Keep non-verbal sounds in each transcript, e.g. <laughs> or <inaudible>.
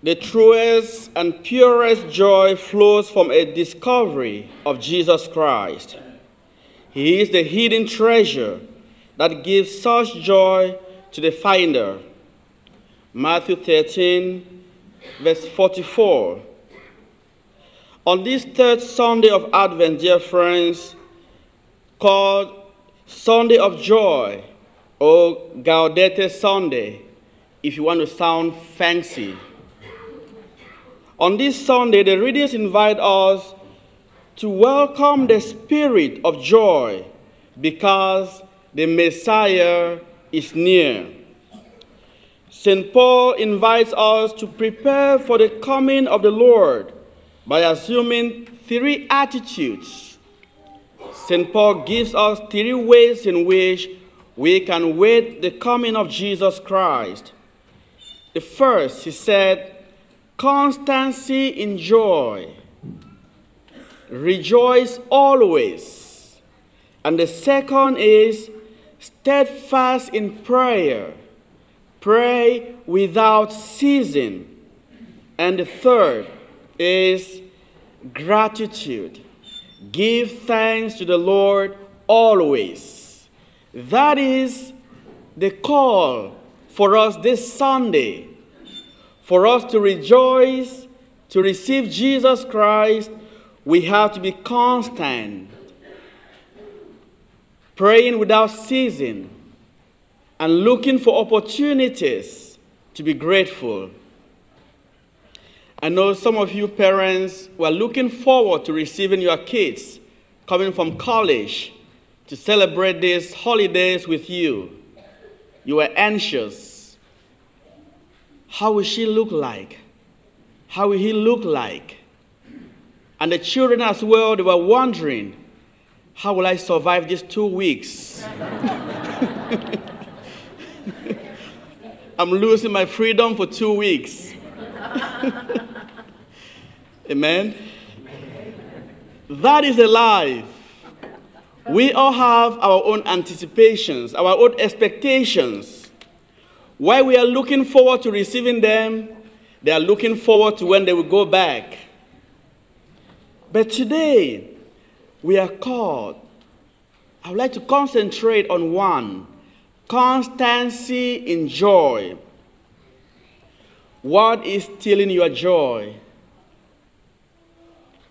The truest and purest joy flows from a discovery of Jesus Christ. He is the hidden treasure that gives such joy to the finder. Matthew 13, verse 44. On this third Sunday of Advent, dear friends, called Sunday of Joy or Gaudete Sunday, if you want to sound fancy. On this Sunday, the readers invite us to welcome the spirit of joy because the Messiah is near. St. Paul invites us to prepare for the coming of the Lord by assuming three attitudes. St. Paul gives us three ways in which we can wait the coming of Jesus Christ. The first, he said, constancy in joy. Rejoice always. And the second is steadfast in prayer. Pray without ceasing. And the third is gratitude. Give thanks to the Lord always. That is the call for us this Sunday for us to rejoice, to receive Jesus Christ, we have to be constant, praying without ceasing, and looking for opportunities to be grateful. I know some of you parents were looking forward to receiving your kids coming from college to celebrate these holidays with you. You were anxious how will she look like? How will he look like? And the children as well, they were wondering, how will I survive these two weeks? <laughs> I'm losing my freedom for two weeks. <laughs> Amen. That is a life. We all have our own anticipations, our own expectations. While we are looking forward to receiving them, they are looking forward to when they will go back. But today, we are called. I would like to concentrate on one constancy in joy. What is stealing your joy?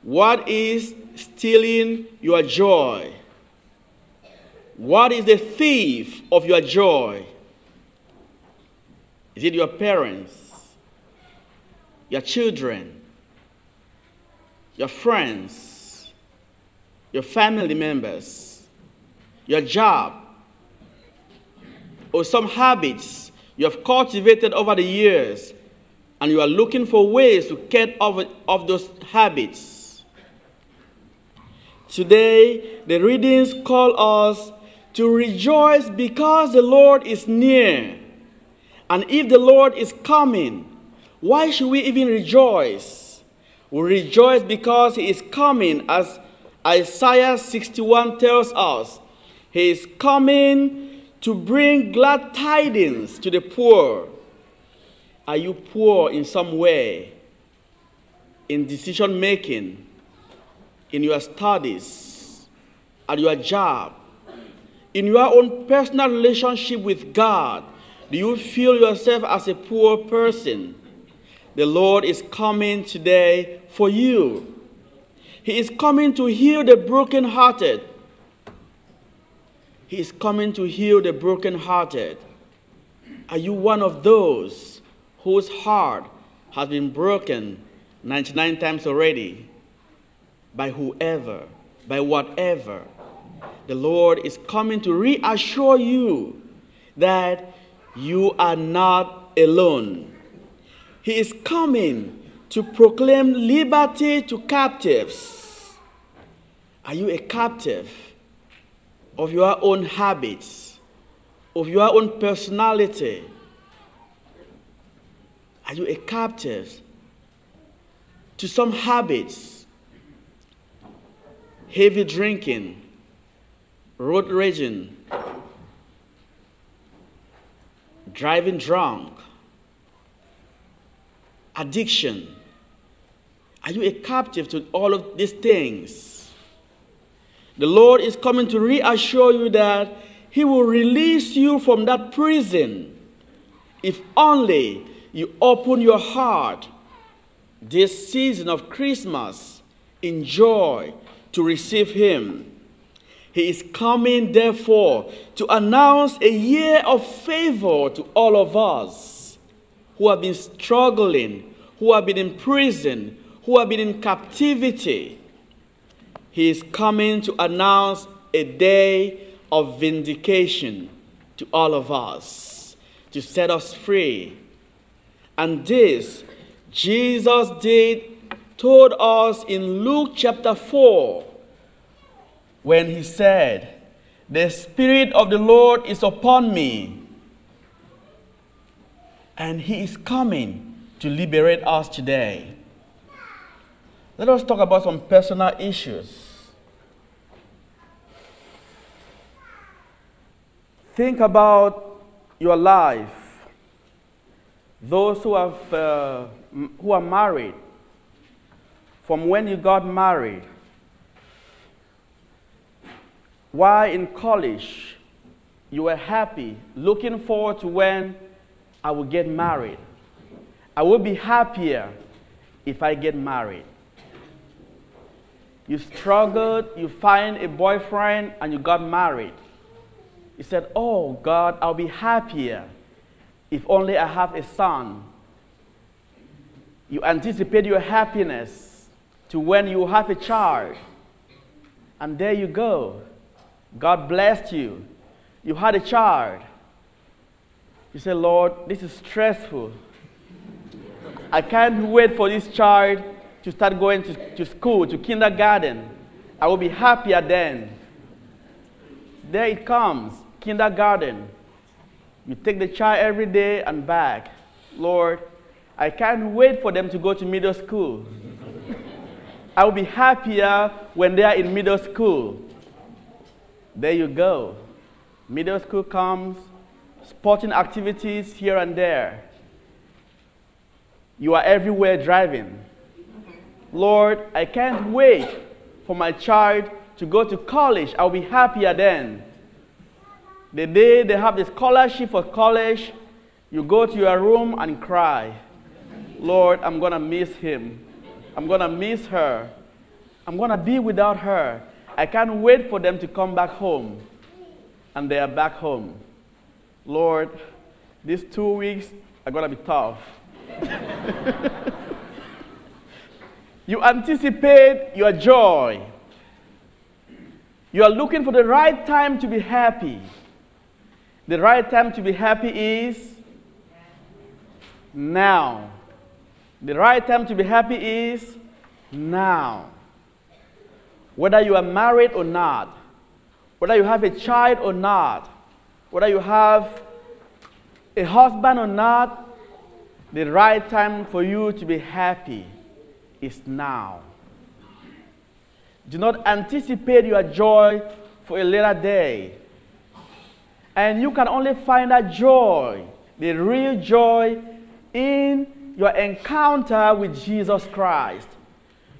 What is stealing your joy? What is the thief of your joy? Is it your parents, your children, your friends, your family members, your job, or some habits you have cultivated over the years and you are looking for ways to get off of those habits? Today, the readings call us to rejoice because the Lord is near. And if the Lord is coming, why should we even rejoice? We rejoice because He is coming, as Isaiah 61 tells us. He is coming to bring glad tidings to the poor. Are you poor in some way? In decision making, in your studies, at your job, in your own personal relationship with God? Do you feel yourself as a poor person? The Lord is coming today for you. He is coming to heal the brokenhearted. He is coming to heal the brokenhearted. Are you one of those whose heart has been broken 99 times already by whoever, by whatever? The Lord is coming to reassure you that you are not alone. He is coming to proclaim liberty to captives. Are you a captive of your own habits, of your own personality? Are you a captive to some habits? Heavy drinking, road raging, driving drunk? addiction? Are you a captive to all of these things? The Lord is coming to reassure you that He will release you from that prison if only you open your heart this season of Christmas in joy to receive Him. He is coming, therefore, to announce a year of favor to all of us who have been struggling, who have been in prison, who have been in captivity. He is coming to announce a day of vindication to all of us, to set us free. And this Jesus did told us in Luke chapter 4 when he said, The Spirit of the Lord is upon me, and he is coming to liberate us today. Let us talk about some personal issues. Think about your life. Those who, have, uh, who are married, from when you got married, while in college, you were happy, looking forward to when I will get married. I will be happier if I get married. You struggled, you find a boyfriend, and you got married. You said, Oh God, I'll be happier if only I have a son. You anticipate your happiness to when you have a child. And there you go. God blessed you. You had a child. You say, Lord, this is stressful. I can't wait for this child to start going to, to school, to kindergarten. I will be happier then. There it comes, kindergarten. You take the child every day and back. Lord, I can't wait for them to go to middle school. I will be happier when they are in middle school. There you go. Middle school comes, sporting activities here and there. You are everywhere driving. Lord, I can't wait for my child to go to college. I'll be happier then. The day they have the scholarship for college, you go to your room and cry. Lord, I'm going to miss him. I'm going to miss her. I'm going to be without her. I can't wait for them to come back home. And they are back home. Lord, these two weeks are going to be tough. <laughs> you anticipate your joy. You are looking for the right time to be happy. The right time to be happy is now. The right time to be happy is now. Whether you are married or not, whether you have a child or not, whether you have a husband or not, the right time for you to be happy is now. Do not anticipate your joy for a later day. And you can only find that joy, the real joy, in your encounter with Jesus Christ.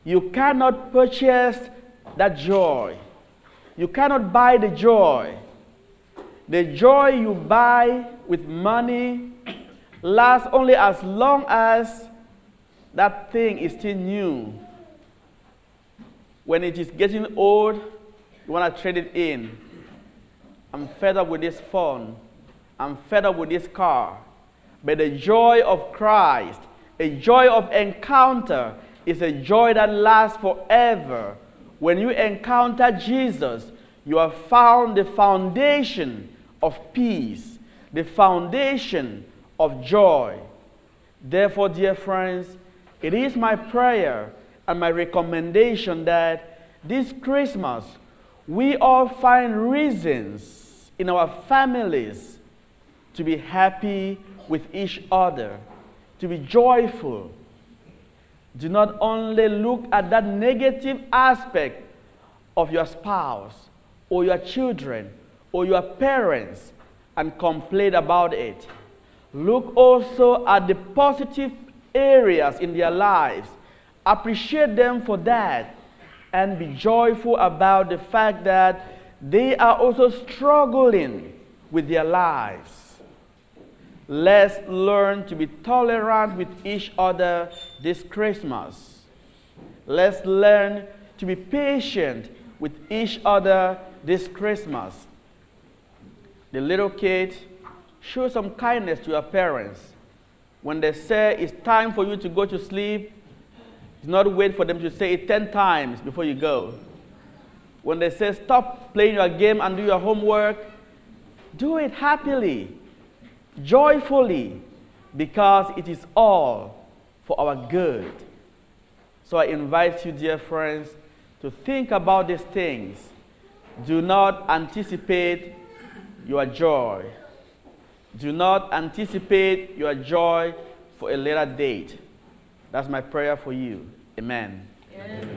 You cannot purchase that joy. You cannot buy the joy. The joy you buy with money lasts only as long as that thing is still new. When it is getting old, you want to trade it in. I'm fed up with this phone. I'm fed up with this car. But the joy of Christ, a joy of encounter, is a joy that lasts forever when you encounter Jesus, you have found the foundation of peace, the foundation of joy. Therefore, dear friends, it is my prayer and my recommendation that this Christmas we all find reasons in our families to be happy with each other, to be joyful, do not only look at that negative aspect of your spouse or your children or your parents and complain about it. Look also at the positive areas in their lives. Appreciate them for that and be joyful about the fact that they are also struggling with their lives. Let's learn to be tolerant with each other this Christmas. Let's learn to be patient with each other this Christmas. The little kids, show some kindness to your parents. When they say it's time for you to go to sleep, do not wait for them to say it 10 times before you go. When they say stop playing your game and do your homework, do it happily, joyfully, because it is all for our good. So I invite you, dear friends, to think about these things. Do not anticipate your joy. Do not anticipate your joy for a later date. That's my prayer for you. Amen. Amen.